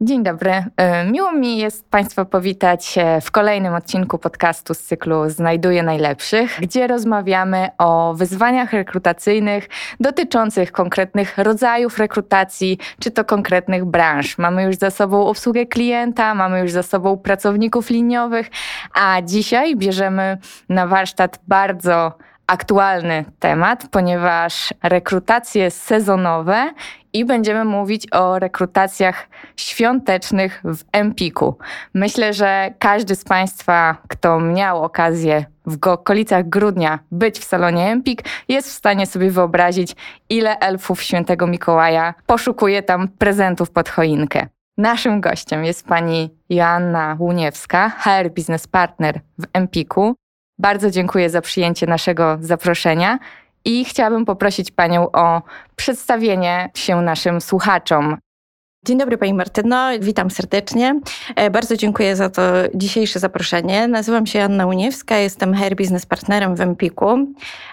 Dzień dobry. E, miło mi jest Państwa powitać w kolejnym odcinku podcastu z cyklu Znajduję Najlepszych, gdzie rozmawiamy o wyzwaniach rekrutacyjnych dotyczących konkretnych rodzajów rekrutacji, czy to konkretnych branż. Mamy już za sobą obsługę klienta, mamy już za sobą pracowników liniowych, a dzisiaj bierzemy na warsztat bardzo aktualny temat, ponieważ rekrutacje sezonowe i będziemy mówić o rekrutacjach świątecznych w Empiku. Myślę, że każdy z Państwa, kto miał okazję w okolicach grudnia być w salonie Empik, jest w stanie sobie wyobrazić, ile elfów świętego Mikołaja poszukuje tam prezentów pod choinkę. Naszym gościem jest pani Joanna Łuniewska, HR Business Partner w Empiku. Bardzo dziękuję za przyjęcie naszego zaproszenia i chciałabym poprosić Panią o przedstawienie się naszym słuchaczom. Dzień dobry Pani Martyno, witam serdecznie. E, bardzo dziękuję za to dzisiejsze zaproszenie. Nazywam się Anna Uniewska, jestem Hair Business Partnerem w Empiku.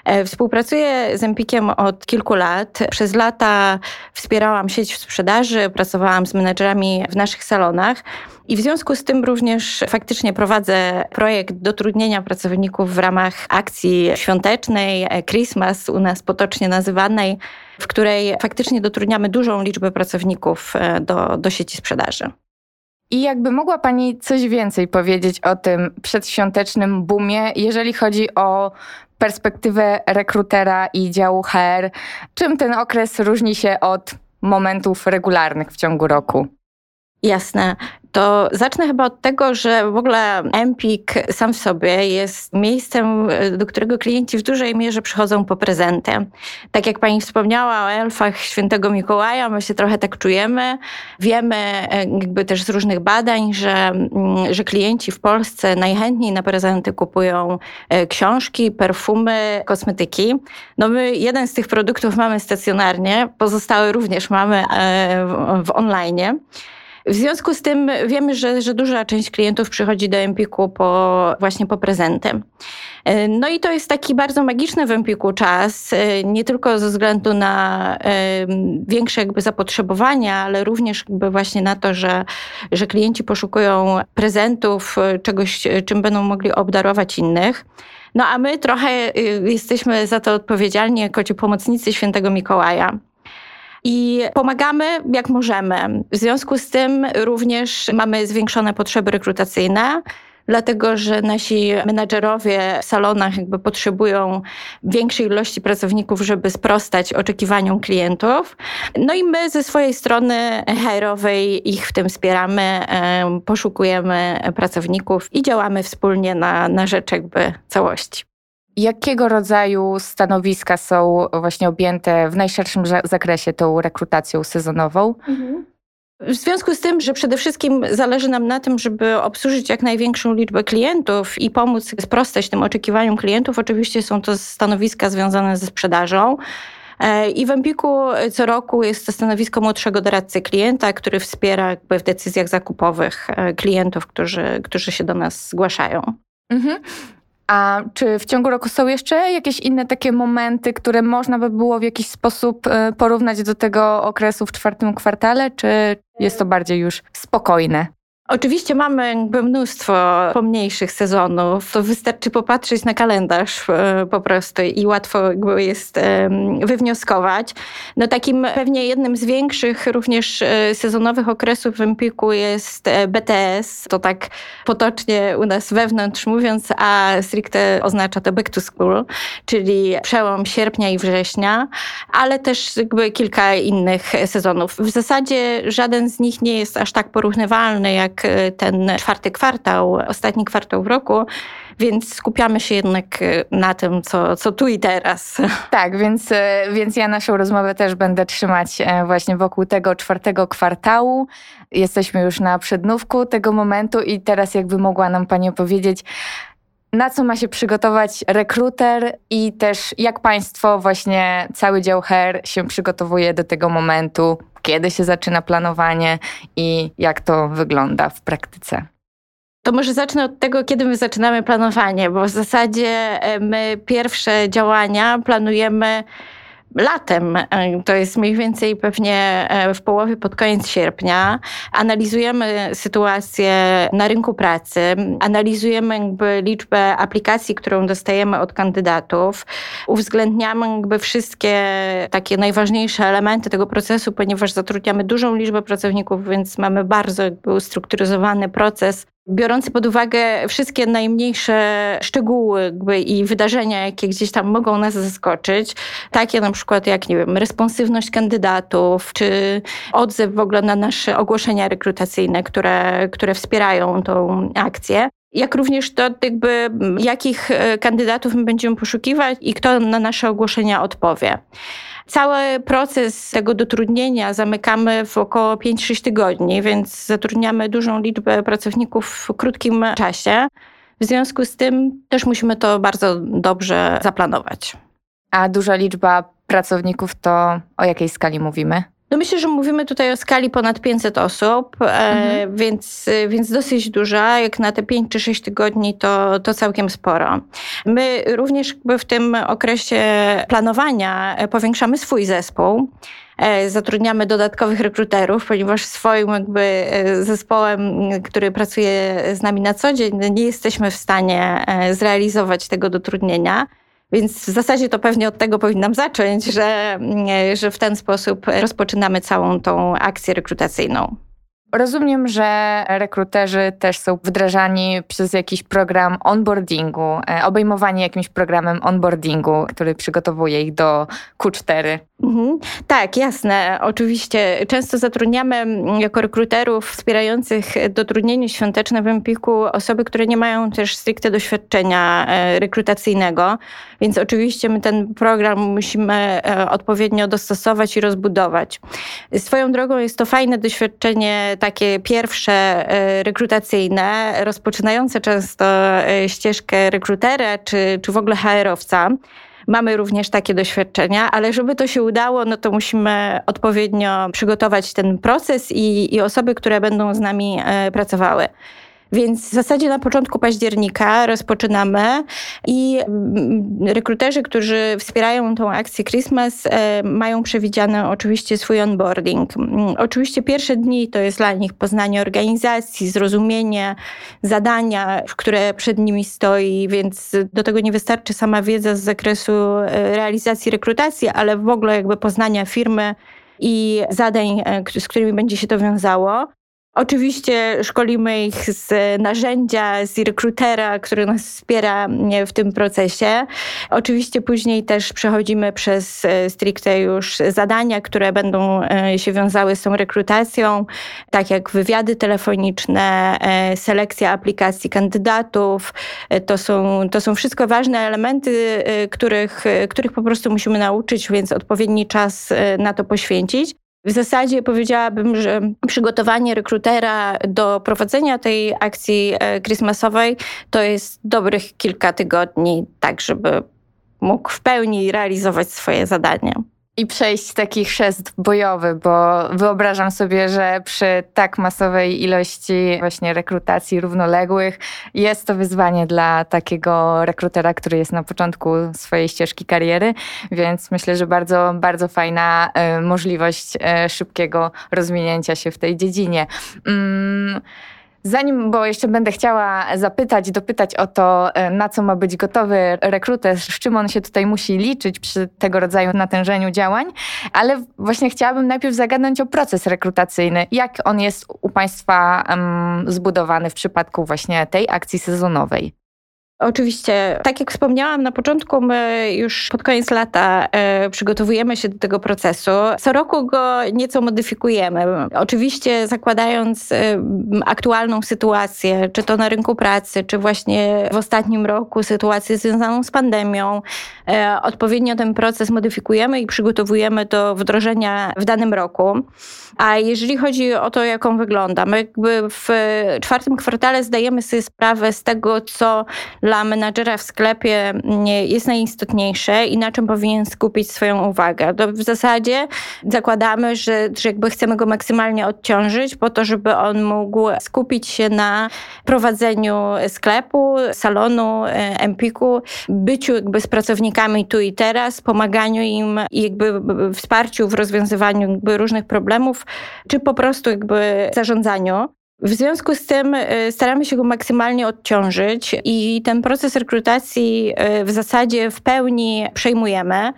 E, współpracuję z Empikiem od kilku lat. Przez lata wspierałam sieć w sprzedaży, pracowałam z menedżerami w naszych salonach. I w związku z tym również faktycznie prowadzę projekt dotrudnienia pracowników w ramach akcji świątecznej, e, Christmas u nas potocznie nazywanej, w której faktycznie dotrudniamy dużą liczbę pracowników e, do, do sieci sprzedaży. I jakby mogła Pani coś więcej powiedzieć o tym przedświątecznym boomie, jeżeli chodzi o perspektywę rekrutera i działu HR, czym ten okres różni się od momentów regularnych w ciągu roku? Jasne to zacznę chyba od tego, że w ogóle Empik sam w sobie jest miejscem, do którego klienci w dużej mierze przychodzą po prezenty. Tak jak pani wspomniała o elfach świętego Mikołaja, my się trochę tak czujemy. Wiemy e, jakby też z różnych badań, że, mm, że klienci w Polsce najchętniej na prezenty kupują e, książki, perfumy, kosmetyki. No my jeden z tych produktów mamy stacjonarnie, pozostałe również mamy e, w online. W związku z tym wiemy, że, że duża część klientów przychodzi do Empiku po, właśnie po prezenty. E, no i to jest taki bardzo magiczny w Empiku czas, e, nie tylko ze względu na e, większe jakby zapotrzebowania, ale również jakby właśnie na to, że, że klienci poszukują prezentów, czegoś, czym będą mogli obdarować innych. No a my trochę jesteśmy za to odpowiedzialni jako ci pomocnicy świętego Mikołaja i pomagamy jak możemy. W związku z tym również mamy zwiększone potrzeby rekrutacyjne dlatego że nasi menadżerowie w salonach jakby potrzebują większej ilości pracowników, żeby sprostać oczekiwaniom klientów. No i my ze swojej strony HR-owej ich w tym wspieramy, poszukujemy pracowników i działamy wspólnie na, na rzecz jakby całości. Jakiego rodzaju stanowiska są właśnie objęte w najszerszym zakresie tą rekrutacją sezonową? Mhm. W związku z tym, że przede wszystkim zależy nam na tym, żeby obsłużyć jak największą liczbę klientów i pomóc sprostać tym oczekiwaniom klientów, oczywiście są to stanowiska związane ze sprzedażą. E, I w Empiku co roku jest to stanowisko młodszego doradcy klienta, który wspiera jakby w decyzjach zakupowych e, klientów, którzy, którzy się do nas zgłaszają. Mhm. A czy w ciągu roku są jeszcze jakieś inne takie momenty, które można by było w jakiś sposób e, porównać do tego okresu w czwartym kwartale, czy jest to bardziej już spokojne? Oczywiście mamy jakby mnóstwo pomniejszych sezonów. To wystarczy popatrzeć na kalendarz e, po prostu i łatwo jest wywnioskować. No takim pewnie jednym z większych również e, sezonowych okresów w Empiku jest e, BTS. To tak potocznie u nas wewnątrz mówiąc, a stricte oznacza to back to school, czyli przełom sierpnia i września, ale też jakby kilka innych sezonów. W zasadzie żaden z nich nie jest aż tak porównywalny jak y, ten czwarty kwartał, ostatni kwartał w roku, więc skupiamy się jednak y, na tym, co, co tu i teraz. Tak, więc, y, więc ja naszą rozmowę też będę trzymać e, właśnie wokół tego czwartego kwartału. Jesteśmy już na przednówku tego momentu i teraz jakby mogła nam Pani opowiedzieć, na co ma się przygotować rekruter i też jak Państwo, właśnie cały dział HR się przygotowuje do tego momentu, kiedy się zaczyna planowanie i jak to wygląda w praktyce. To może zacznę od tego, kiedy my zaczynamy planowanie, bo w zasadzie e, my pierwsze działania planujemy latem, e, to jest mniej więcej pewnie w połowie, pod koniec sierpnia, analizujemy sytuację na rynku pracy, analizujemy jakby liczbę aplikacji, którą dostajemy od kandydatów, uwzględniamy jakby wszystkie takie najważniejsze elementy tego procesu, ponieważ zatrudniamy dużą liczbę pracowników, więc mamy bardzo jakby ustrukturyzowany proces biorący pod uwagę wszystkie najmniejsze szczegóły i wydarzenia, jakie gdzieś tam mogą nas zaskoczyć, takie na przykład jak, nie wiem, responsywność kandydatów, czy odzew w ogóle na nasze ogłoszenia rekrutacyjne, które, które wspierają tą akcję jak również to, jakby, jakich e, kandydatów my będziemy poszukiwać i kto na nasze ogłoszenia odpowie. Cały proces tego dotrudnienia zamykamy w około 5-6 tygodni, więc zatrudniamy dużą liczbę pracowników w krótkim czasie. W związku z tym też musimy to bardzo dobrze zaplanować. A duża liczba pracowników to o jakiej skali mówimy? No myślę, że mówimy tutaj o skali ponad 500 osób, e, mhm. więc, więc dosyć duża. Jak na te 5 czy 6 tygodni to, to całkiem sporo. My również w tym okresie planowania e, powiększamy swój zespół. E, zatrudniamy dodatkowych rekruterów, ponieważ swoim jakby zespołem, który pracuje z nami na co dzień, nie jesteśmy w stanie zrealizować tego dotrudnienia. Więc w zasadzie to pewnie od tego powinnam zacząć, że, że w ten sposób rozpoczynamy całą tą akcję rekrutacyjną. Rozumiem, że rekruterzy też są wdrażani przez jakiś program onboardingu, e, obejmowani jakimś programem onboardingu, który przygotowuje ich do Q4. Mhm. Tak, jasne. Oczywiście często zatrudniamy jako rekruterów wspierających dotrudnienie świąteczne w Empiku osoby, które nie mają też stricte doświadczenia e, rekrutacyjnego, więc oczywiście my ten program musimy e, odpowiednio dostosować i rozbudować. Swoją drogą jest to fajne doświadczenie, takie pierwsze e, rekrutacyjne, rozpoczynające często ścieżkę rekrutera czy, czy w ogóle HR-owca. Mamy również takie doświadczenia, ale żeby to się udało, no to musimy odpowiednio przygotować ten proces i, i osoby, które będą z nami e, pracowały. Więc w zasadzie na początku października rozpoczynamy i mm, rekruterzy, którzy wspierają tą akcję Christmas, e, mają przewidziany oczywiście swój onboarding. Mm, oczywiście pierwsze dni to jest dla nich poznanie organizacji, zrozumienie zadania, które przed nimi stoi, więc do tego nie wystarczy sama wiedza z zakresu e, realizacji rekrutacji, ale w ogóle jakby poznania firmy i zadań, e, z którymi będzie się to wiązało. Oczywiście szkolimy ich z narzędzia, z rekrutera, który nas wspiera w tym procesie. Oczywiście później też przechodzimy przez e, stricte już zadania, które będą e, się wiązały z tą rekrutacją, tak jak wywiady telefoniczne, e, selekcja aplikacji kandydatów. To są, to są wszystko ważne elementy, których, których po prostu musimy nauczyć, więc odpowiedni czas na to poświęcić. W zasadzie powiedziałabym, że przygotowanie rekrutera do prowadzenia tej akcji e, Christmasowej to jest dobrych kilka tygodni, tak żeby mógł w pełni realizować swoje zadania i przejść taki chrzest bojowy, bo wyobrażam sobie, że przy tak masowej ilości właśnie rekrutacji równoległych jest to wyzwanie dla takiego rekrutera, który jest na początku swojej ścieżki kariery, więc myślę, że bardzo, bardzo fajna y, możliwość y, szybkiego rozwinięcia się w tej dziedzinie. Mm. Zanim, bo jeszcze będę chciała zapytać, dopytać o to, e, na co ma być gotowy rekruter, z czym on się tutaj musi liczyć przy tego rodzaju natężeniu działań, ale właśnie chciałabym najpierw zagadnąć o proces rekrutacyjny. Jak on jest u Państwa um, zbudowany w przypadku właśnie tej akcji sezonowej? Oczywiście, tak jak wspomniałam na początku, my już pod koniec lata e, przygotowujemy się do tego procesu. Co roku go nieco modyfikujemy. Oczywiście zakładając e, aktualną sytuację, czy to na rynku pracy, czy właśnie w ostatnim roku sytuację związaną z pandemią, e, odpowiednio ten proces modyfikujemy i przygotowujemy do wdrożenia w danym roku. A jeżeli chodzi o to, jak on wygląda, my jakby w czwartym kwartale zdajemy sobie sprawę z tego, co menadżera w sklepie jest najistotniejsze i na czym powinien skupić swoją uwagę. To w zasadzie zakładamy, że, że jakby chcemy go maksymalnie odciążyć po to, żeby on mógł skupić się na prowadzeniu sklepu, salonu, e, Empiku, byciu jakby z pracownikami tu i teraz, pomaganiu im i jakby wsparciu w rozwiązywaniu jakby różnych problemów, czy po prostu jakby zarządzaniu. W związku z tym y, staramy się go maksymalnie odciążyć i ten proces rekrutacji y, w zasadzie w pełni przejmujemy.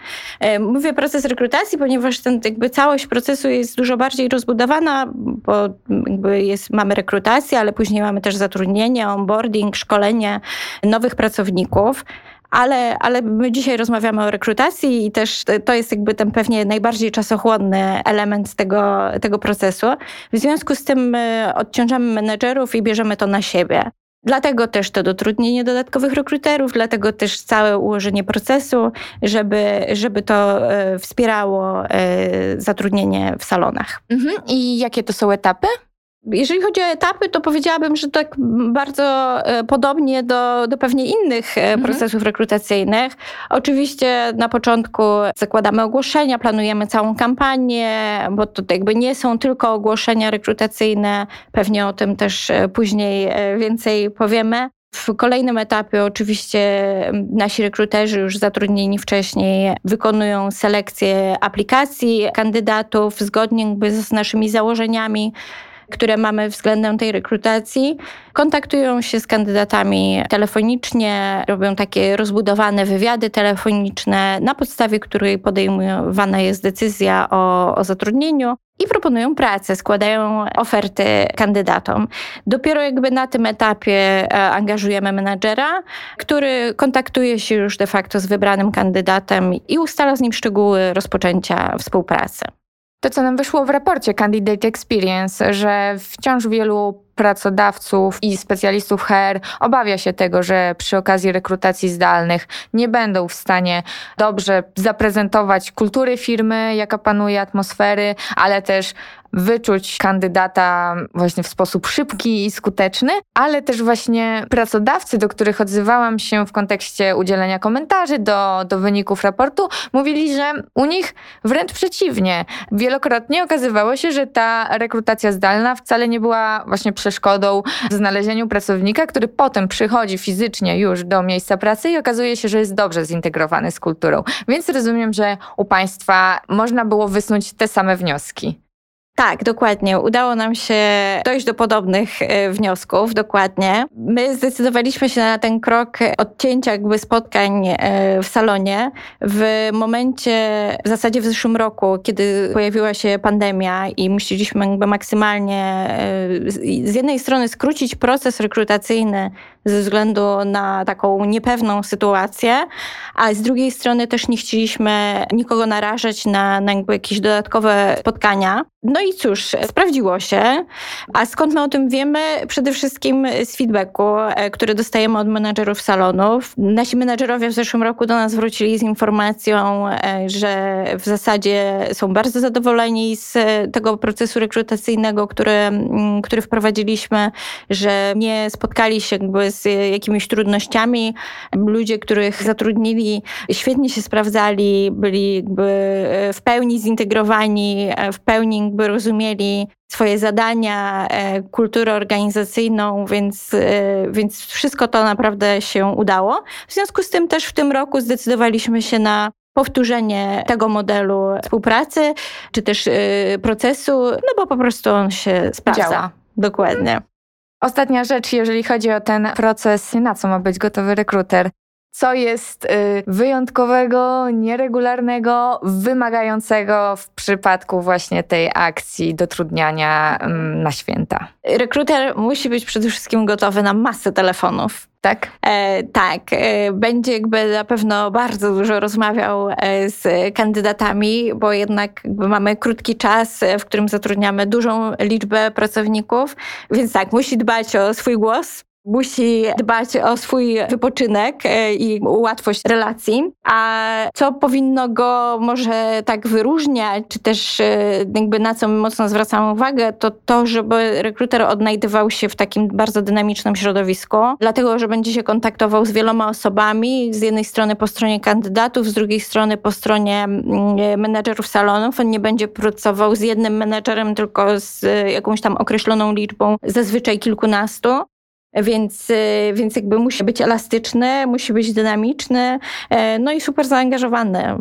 Y, mówię proces rekrutacji, ponieważ ten, jakby całość procesu jest dużo bardziej rozbudowana, bo jakby jest, mamy rekrutację, ale później mamy też zatrudnienie, onboarding, szkolenie nowych pracowników ale, ale my dzisiaj rozmawiamy o rekrutacji i też to jest jakby ten pewnie najbardziej czasochłonny element tego, tego procesu. W związku z tym odciążamy menedżerów i bierzemy to na siebie. Dlatego też to dotrudnienie dodatkowych rekruterów, dlatego też całe ułożenie procesu, żeby, żeby to e, wspierało e, zatrudnienie w salonach. Mhm. I jakie to są etapy? Jeżeli chodzi o etapy, to powiedziałabym, że tak bardzo e, podobnie do, do pewnie innych e, mhm. procesów rekrutacyjnych. Oczywiście na początku zakładamy ogłoszenia, planujemy całą kampanię, bo to jakby nie są tylko ogłoszenia rekrutacyjne, pewnie o tym też e, później więcej powiemy. W kolejnym etapie oczywiście nasi rekruterzy już zatrudnieni wcześniej wykonują selekcję aplikacji kandydatów zgodnie z naszymi założeniami które mamy względem tej rekrutacji, kontaktują się z kandydatami telefonicznie, robią takie rozbudowane wywiady telefoniczne, na podstawie której podejmowana jest decyzja o, o zatrudnieniu i proponują pracę, składają oferty kandydatom. Dopiero jakby na tym etapie e, angażujemy menadżera, który kontaktuje się już de facto z wybranym kandydatem i ustala z nim szczegóły rozpoczęcia współpracy to, co nam wyszło w raporcie Candidate Experience, że wciąż wielu pracodawców i specjalistów HR obawia się tego, że przy okazji rekrutacji zdalnych nie będą w stanie dobrze zaprezentować kultury firmy, jaka panuje, atmosfery, ale też wyczuć kandydata właśnie w sposób szybki i skuteczny, ale też właśnie pracodawcy, do których odzywałam się w kontekście udzielenia komentarzy do, do wyników raportu, mówili, że u nich wręcz przeciwnie. Wielokrotnie okazywało się, że ta rekrutacja zdalna wcale nie była właśnie przeszkodą w znalezieniu pracownika, który potem przychodzi fizycznie już do miejsca pracy i okazuje się, że jest dobrze zintegrowany z kulturą. Więc rozumiem, że u Państwa można było wysnuć te same wnioski. Tak, dokładnie. Udało nam się dojść do podobnych e, wniosków, dokładnie. My zdecydowaliśmy się na ten krok odcięcia jakby spotkań e, w salonie w momencie, w zasadzie w zeszłym roku, kiedy pojawiła się pandemia i musieliśmy jakby maksymalnie e, z jednej strony skrócić proces rekrutacyjny ze względu na taką niepewną sytuację, a z drugiej strony też nie chcieliśmy nikogo narażać na, na jakby jakieś dodatkowe spotkania. No i cóż, sprawdziło się. A skąd my o tym wiemy? Przede wszystkim z feedbacku, e, który dostajemy od menadżerów salonów. Nasi menadżerowie w zeszłym roku do nas wrócili z informacją, e, że w zasadzie są bardzo zadowoleni z tego procesu rekrutacyjnego, który, który wprowadziliśmy, że nie spotkali się jakby z jakimiś trudnościami. Ludzie, których zatrudnili, świetnie się sprawdzali, byli jakby e, w pełni zintegrowani, w pełni jakby rozumieli swoje zadania, e, kulturę organizacyjną, więc, e, więc wszystko to naprawdę się udało. W związku z tym też w tym roku zdecydowaliśmy się na powtórzenie tego modelu współpracy, czy też procesu, no bo po prostu on się sprawdza. Działa. Dokładnie. Ostatnia rzecz, jeżeli chodzi o ten proces, na co ma być gotowy rekruter co jest y, wyjątkowego, nieregularnego, wymagającego w przypadku właśnie tej akcji dotrudniania mm, na święta. Rekruter musi być przede wszystkim gotowy na masę telefonów. Tak? E, tak. E, będzie jakby na pewno bardzo dużo rozmawiał e, z kandydatami, bo jednak mamy krótki czas, e, w którym zatrudniamy dużą liczbę pracowników, więc tak, musi dbać o swój głos, musi dbać o swój wypoczynek e, i łatwość relacji. A co powinno go może tak wyróżniać, czy też e, jakby na co mocno zwracam uwagę, to to, żeby rekruter odnajdywał się w takim bardzo dynamicznym środowisku, dlatego, że będzie się kontaktował z wieloma osobami, z jednej strony po stronie kandydatów, z drugiej strony po stronie mm, menedżerów salonów. On nie będzie pracował z jednym menedżerem, tylko z jakąś tam określoną liczbą, zazwyczaj kilkunastu. Więc, y, więc jakby musi być elastyczny, musi być dynamiczny, e, no i super zaangażowany.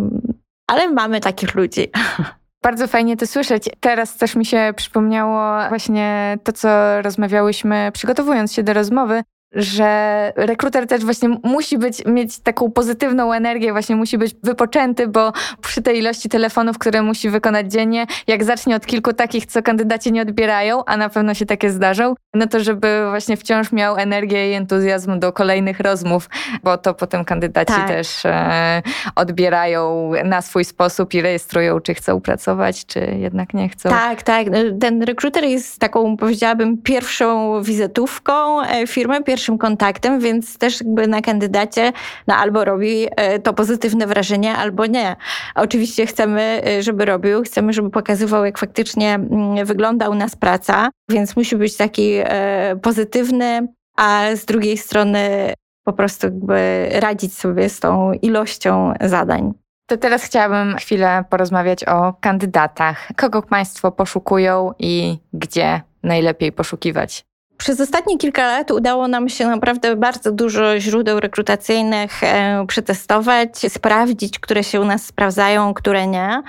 Ale mamy takich ludzi. Bardzo fajnie to słyszeć. Teraz też mi się przypomniało właśnie to, co rozmawiałyśmy, przygotowując się do rozmowy, że rekruter też właśnie musi być, mieć taką pozytywną energię, właśnie musi być wypoczęty, bo przy tej ilości telefonów, które musi wykonać dziennie, jak zacznie od kilku takich, co kandydaci nie odbierają, a na pewno się takie zdarzą, no to żeby właśnie wciąż miał energię i entuzjazm do kolejnych rozmów, bo to potem kandydaci tak. też e, odbierają na swój sposób i rejestrują, czy chcą pracować, czy jednak nie chcą. Tak, tak. Ten rekruter jest taką, powiedziałabym, pierwszą wizytówką e, firmy, pierwszą pierwszym kontaktem, więc też jakby na kandydacie no, albo robi e, to pozytywne wrażenie, albo nie. Oczywiście chcemy, e, żeby robił, chcemy, żeby pokazywał, jak faktycznie mm, wygląda u nas praca, więc musi być taki e, pozytywny, a z drugiej strony po prostu jakby radzić sobie z tą ilością zadań. To teraz chciałabym chwilę porozmawiać o kandydatach. Kogo Państwo poszukują i gdzie najlepiej poszukiwać? Przez ostatnie kilka lat udało nam się naprawdę bardzo dużo źródeł rekrutacyjnych e, przetestować, sprawdzić, które się u nas sprawdzają, które nie.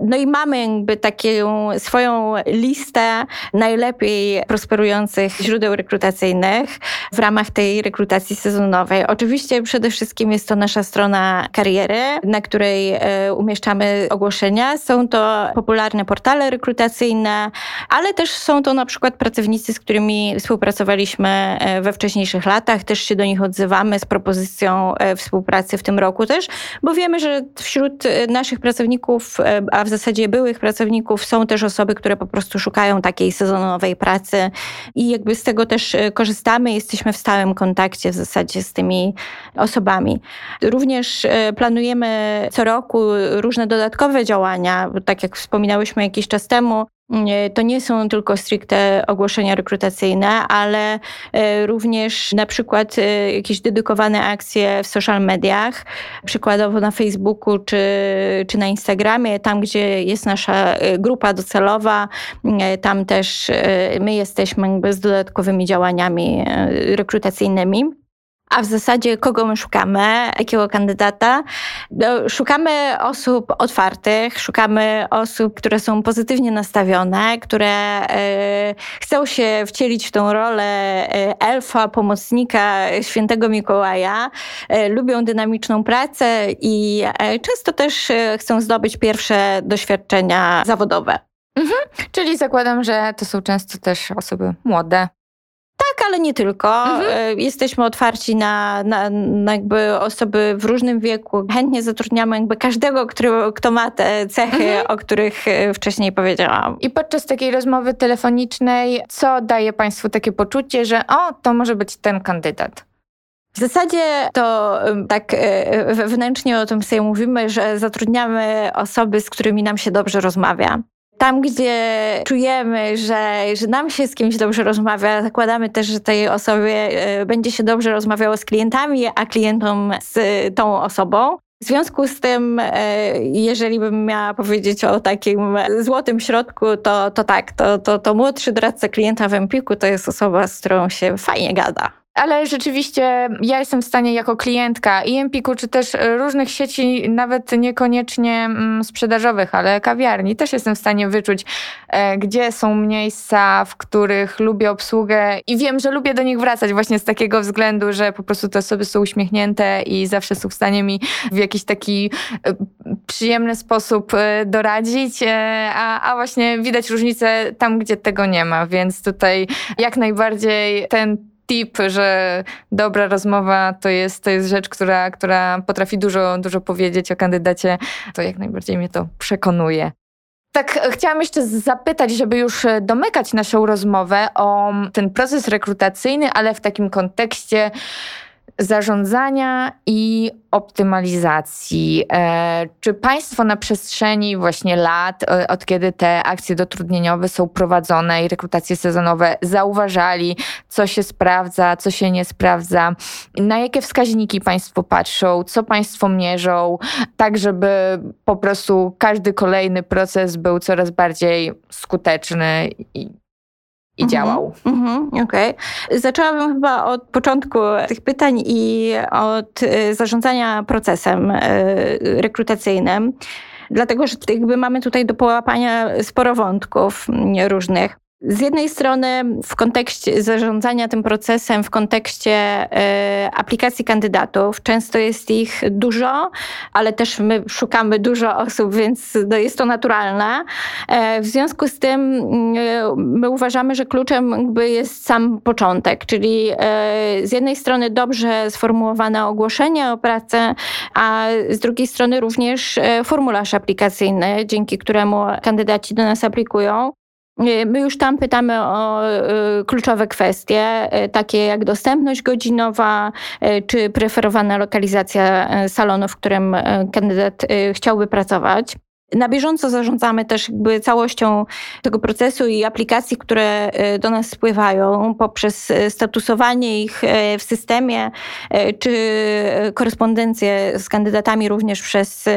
No i mamy jakby taką swoją listę najlepiej prosperujących źródeł rekrutacyjnych w ramach tej rekrutacji sezonowej. Oczywiście przede wszystkim jest to nasza strona kariery, na której e, umieszczamy ogłoszenia. Są to popularne portale rekrutacyjne, ale też są to na przykład pracownicy, z którymi współpracowaliśmy e, we wcześniejszych latach, też się do nich odzywamy z propozycją e, współpracy w tym roku też, bo wiemy, że wśród e, naszych pracowników, a w zasadzie byłych pracowników, są też osoby, które po prostu szukają takiej sezonowej pracy i jakby z tego też korzystamy, jesteśmy w stałym kontakcie w zasadzie z tymi osobami. Również planujemy co roku różne dodatkowe działania, tak jak wspominałyśmy jakiś czas temu, to nie są tylko stricte ogłoszenia rekrutacyjne, ale e, również na przykład e, jakieś dedykowane akcje w social mediach, przykładowo na Facebooku czy, czy na Instagramie, tam gdzie jest nasza e, grupa docelowa, tam też my jesteśmy z dodatkowymi działaniami rekrutacyjnymi. A w zasadzie kogo my szukamy, jakiego kandydata? No, szukamy osób otwartych, szukamy osób, które są pozytywnie nastawione, które y, chcą się wcielić w tą rolę e, elfa, pomocnika świętego Mikołaja, y, lubią dynamiczną pracę i y, często też chcą zdobyć pierwsze doświadczenia zawodowe. Mhm. Czyli zakładam, że to są często też osoby młode, ale nie tylko. Mhm. E, jesteśmy otwarci na, na, na, jakby osoby w różnym wieku. Chętnie zatrudniamy jakby każdego, który, kto ma te cechy, mhm. o których e, wcześniej powiedziałam. I podczas takiej rozmowy telefonicznej, co daje Państwu takie poczucie, że o, to może być ten kandydat? W zasadzie to tak e, wewnętrznie o tym sobie mówimy, że zatrudniamy osoby, z którymi nam się dobrze rozmawia. Tam, gdzie czujemy, że, że nam się z kimś dobrze rozmawia, zakładamy też, że tej osobie e, będzie się dobrze rozmawiało z klientami, a klientom z tą osobą. W związku z tym, e, jeżeli bym miała powiedzieć o takim złotym środku, to, to tak, to, to, to młodszy doradca klienta w Empiku to jest osoba, z którą się fajnie gada. Ale rzeczywiście ja jestem w stanie jako klientka i Empiku, czy też różnych sieci, nawet niekoniecznie mm, sprzedażowych, ale kawiarni, też jestem w stanie wyczuć, e, gdzie są miejsca, w których lubię obsługę i wiem, że lubię do nich wracać właśnie z takiego względu, że po prostu te osoby są uśmiechnięte i zawsze są w stanie mi w jakiś taki e, przyjemny sposób e, doradzić, a, a właśnie widać różnicę tam, gdzie tego nie ma, więc tutaj jak najbardziej ten tip, że dobra rozmowa to jest, to jest rzecz, która, która potrafi dużo, dużo powiedzieć o kandydacie, to jak najbardziej mnie to przekonuje. Tak, chciałam jeszcze zapytać, żeby już domykać naszą rozmowę o ten proces rekrutacyjny, ale w takim kontekście zarządzania i optymalizacji. E, czy Państwo na przestrzeni właśnie lat, e, od kiedy te akcje dotrudnieniowe są prowadzone i rekrutacje sezonowe, zauważali, co się sprawdza, co się nie sprawdza? Na jakie wskaźniki Państwo patrzą, co Państwo mierzą, tak żeby po prostu każdy kolejny proces był coraz bardziej skuteczny i i mhm, działał. Mhm, Okej. Okay. Zaczęłabym chyba od początku tych pytań i od y, zarządzania procesem y, rekrutacyjnym. Dlatego, że jakby mamy tutaj do połapania sporo wątków różnych. Z jednej strony w kontekście zarządzania tym procesem, w kontekście e, aplikacji kandydatów, często jest ich dużo, ale też my szukamy dużo osób, więc no jest to naturalne. E, w związku z tym e, my uważamy, że kluczem jakby jest sam początek, czyli z jednej strony dobrze sformułowane ogłoszenie o pracę, a z drugiej strony również formularz aplikacyjny, dzięki któremu kandydaci do nas aplikują. My już tam pytamy o y, kluczowe kwestie, y, takie jak dostępność godzinowa, y, czy preferowana lokalizacja salonu, w którym kandydat chciałby pracować. Na bieżąco zarządzamy też jakby całością tego procesu i aplikacji, które e, do nas spływają poprzez e, statusowanie ich e, w systemie, czy korespondencję z kandydatami również przez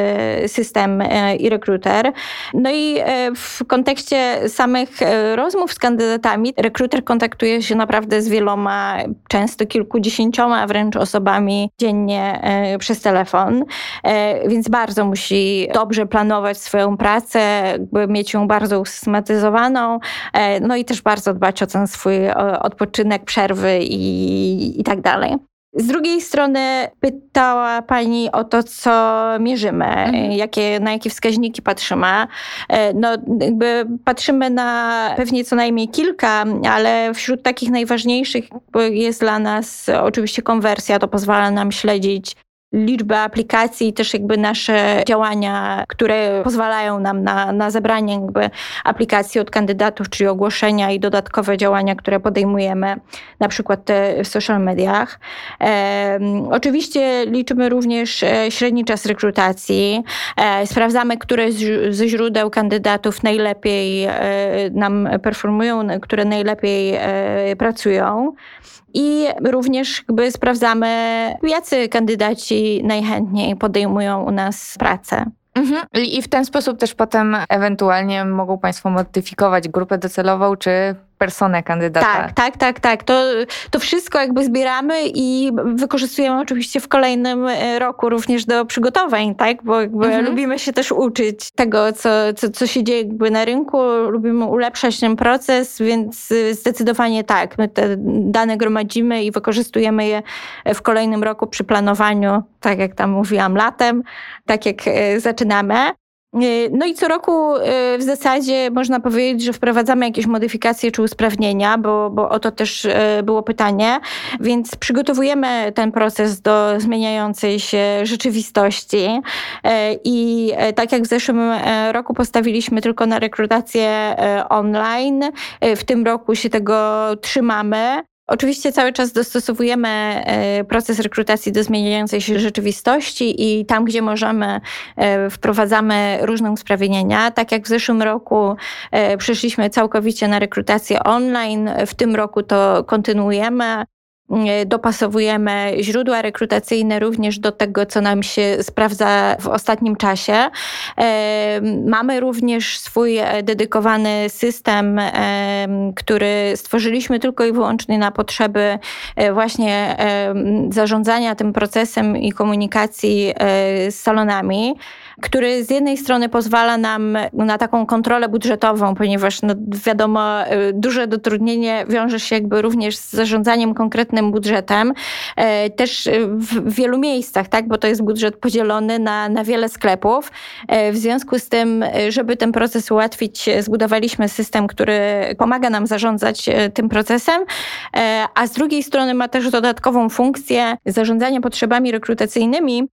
system i rekruter. No i w kontekście samych rozmów z kandydatami, rekruter kontaktuje się naprawdę z wieloma, często kilkudziesięcioma wręcz osobami dziennie przez telefon, więc bardzo musi dobrze planować swoją pracę, jakby mieć ją bardzo usystematyzowaną, e, no i też bardzo dbać o ten swój odpoczynek, przerwy i, i tak dalej. Z drugiej strony pytała Pani o to, co mierzymy, mhm. jakie, na jakie wskaźniki patrzymy. E, no, jakby patrzymy na pewnie co najmniej kilka, ale wśród takich najważniejszych jest dla nas oczywiście konwersja. To pozwala nam śledzić liczbę aplikacji też jakby nasze działania, które pozwalają nam na, na zebranie jakby aplikacji od kandydatów, czyli ogłoszenia i dodatkowe działania, które podejmujemy, na przykład te w social mediach. E, oczywiście liczymy również e, średni czas rekrutacji. E, sprawdzamy, które ze źródeł kandydatów najlepiej e, nam performują, które najlepiej e, pracują. I również jakby sprawdzamy, jacy kandydaci najchętniej podejmują u nas pracę. Mhm. I w ten sposób też potem ewentualnie mogą Państwo modyfikować grupę docelową, czy personę kandydata. Tak, tak, tak, tak. To, to wszystko jakby zbieramy i wykorzystujemy oczywiście w kolejnym e, roku również do przygotowań, tak? Bo jakby mhm. lubimy się też uczyć tego, co, co, co się dzieje jakby na rynku, lubimy ulepszać ten proces, więc e, zdecydowanie tak. My te dane gromadzimy i wykorzystujemy je w kolejnym roku przy planowaniu, tak jak tam mówiłam, latem, tak jak e, zaczynamy. E, no i co roku e, w zasadzie można powiedzieć, że wprowadzamy jakieś modyfikacje czy usprawnienia, bo, bo o to też e, było pytanie, więc przygotowujemy ten proces do zmieniającej się rzeczywistości i tak jak w zeszłym roku postawiliśmy tylko na rekrutację online, w tym roku się tego trzymamy. Oczywiście cały czas dostosowujemy e, proces rekrutacji do zmieniającej się rzeczywistości i tam, gdzie możemy, e, wprowadzamy różne usprawnienia. Tak jak w zeszłym roku e, przeszliśmy całkowicie na rekrutację online, w tym roku to kontynuujemy. E, dopasowujemy źródła rekrutacyjne również do tego, co nam się sprawdza w ostatnim czasie. E, mamy również swój e, dedykowany system, który stworzyliśmy tylko i wyłącznie na potrzeby właśnie zarządzania tym procesem i komunikacji z salonami który z jednej strony pozwala nam na taką kontrolę budżetową, ponieważ no, wiadomo, y, duże dotrudnienie wiąże się jakby również z zarządzaniem konkretnym budżetem, e, też w wielu miejscach, tak, bo to jest budżet podzielony na, na wiele sklepów. E, w związku z tym, żeby ten proces ułatwić, zbudowaliśmy system, który pomaga nam zarządzać e, tym procesem, a z drugiej strony ma też dodatkową funkcję zarządzania potrzebami rekrutacyjnymi,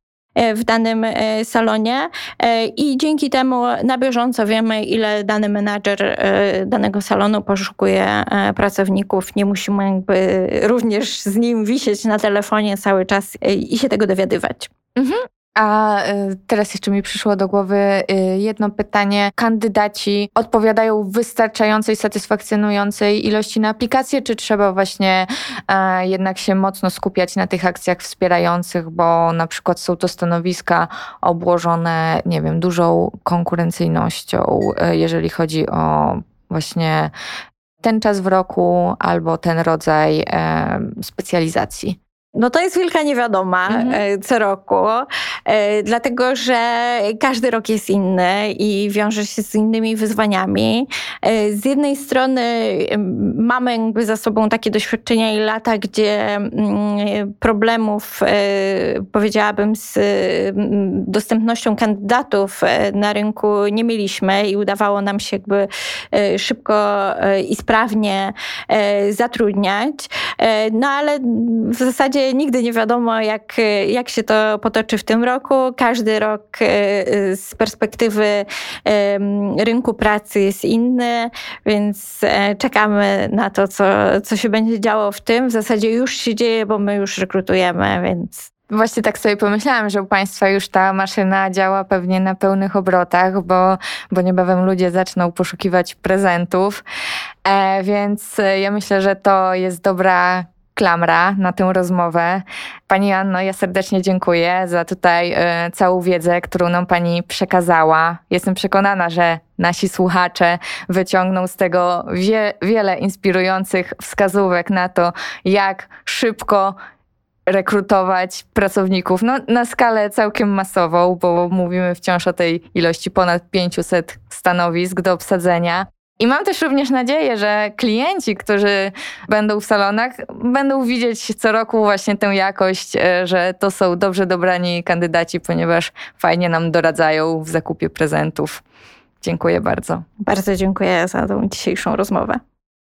w danym salonie i dzięki temu na bieżąco wiemy, ile dany menadżer danego salonu poszukuje pracowników. Nie musimy jakby również z nim wisieć na telefonie cały czas i się tego dowiadywać. Mhm. A y, teraz jeszcze mi przyszło do głowy y, jedno pytanie. Kandydaci odpowiadają w wystarczającej, satysfakcjonującej ilości na aplikację, czy trzeba właśnie jednak się mocno skupiać na tych akcjach wspierających, bo na przykład są to stanowiska obłożone, nie wiem, dużą konkurencyjnością, e, jeżeli chodzi o właśnie ten czas w roku albo ten rodzaj specjalizacji. No to jest wielka niewiadoma mhm. E, co roku, dlatego że każdy rok jest inny i wiąże się z innymi wyzwaniami. E, z jednej strony mamy jakby za sobą takie doświadczenia i lata, gdzie mm, problemów, powiedziałabym, z mm, dostępnością kandydatów na rynku nie mieliśmy i udawało nam się jakby szybko i sprawnie zatrudniać. No ale w zasadzie nigdy nie wiadomo, jak, jak się to potoczy w tym roku. Każdy rok e, z perspektywy rynku pracy jest inny, więc e, czekamy na to, co, co się będzie działo w tym. W zasadzie już się dzieje, bo my już rekrutujemy, więc Właśnie tak sobie pomyślałam, że u Państwa już ta maszyna działa pewnie na pełnych obrotach, bo, bo niebawem ludzie zaczną poszukiwać prezentów. E, więc ja myślę, że to jest dobra klamra na tę rozmowę. Pani Anno, ja serdecznie dziękuję za tutaj y, całą wiedzę, którą nam Pani przekazała. Jestem przekonana, że nasi słuchacze wyciągną z tego wie, wiele inspirujących wskazówek na to, jak szybko rekrutować pracowników no, na skalę całkiem masową, bo mówimy wciąż o tej ilości ponad 500 stanowisk do obsadzenia. I mam też również nadzieję, że klienci, którzy będą w salonach, będą widzieć co roku właśnie tę jakość, e, że to są dobrze dobrani kandydaci, ponieważ fajnie nam doradzają w zakupie prezentów. Dziękuję bardzo. Bardzo dziękuję za tą dzisiejszą rozmowę.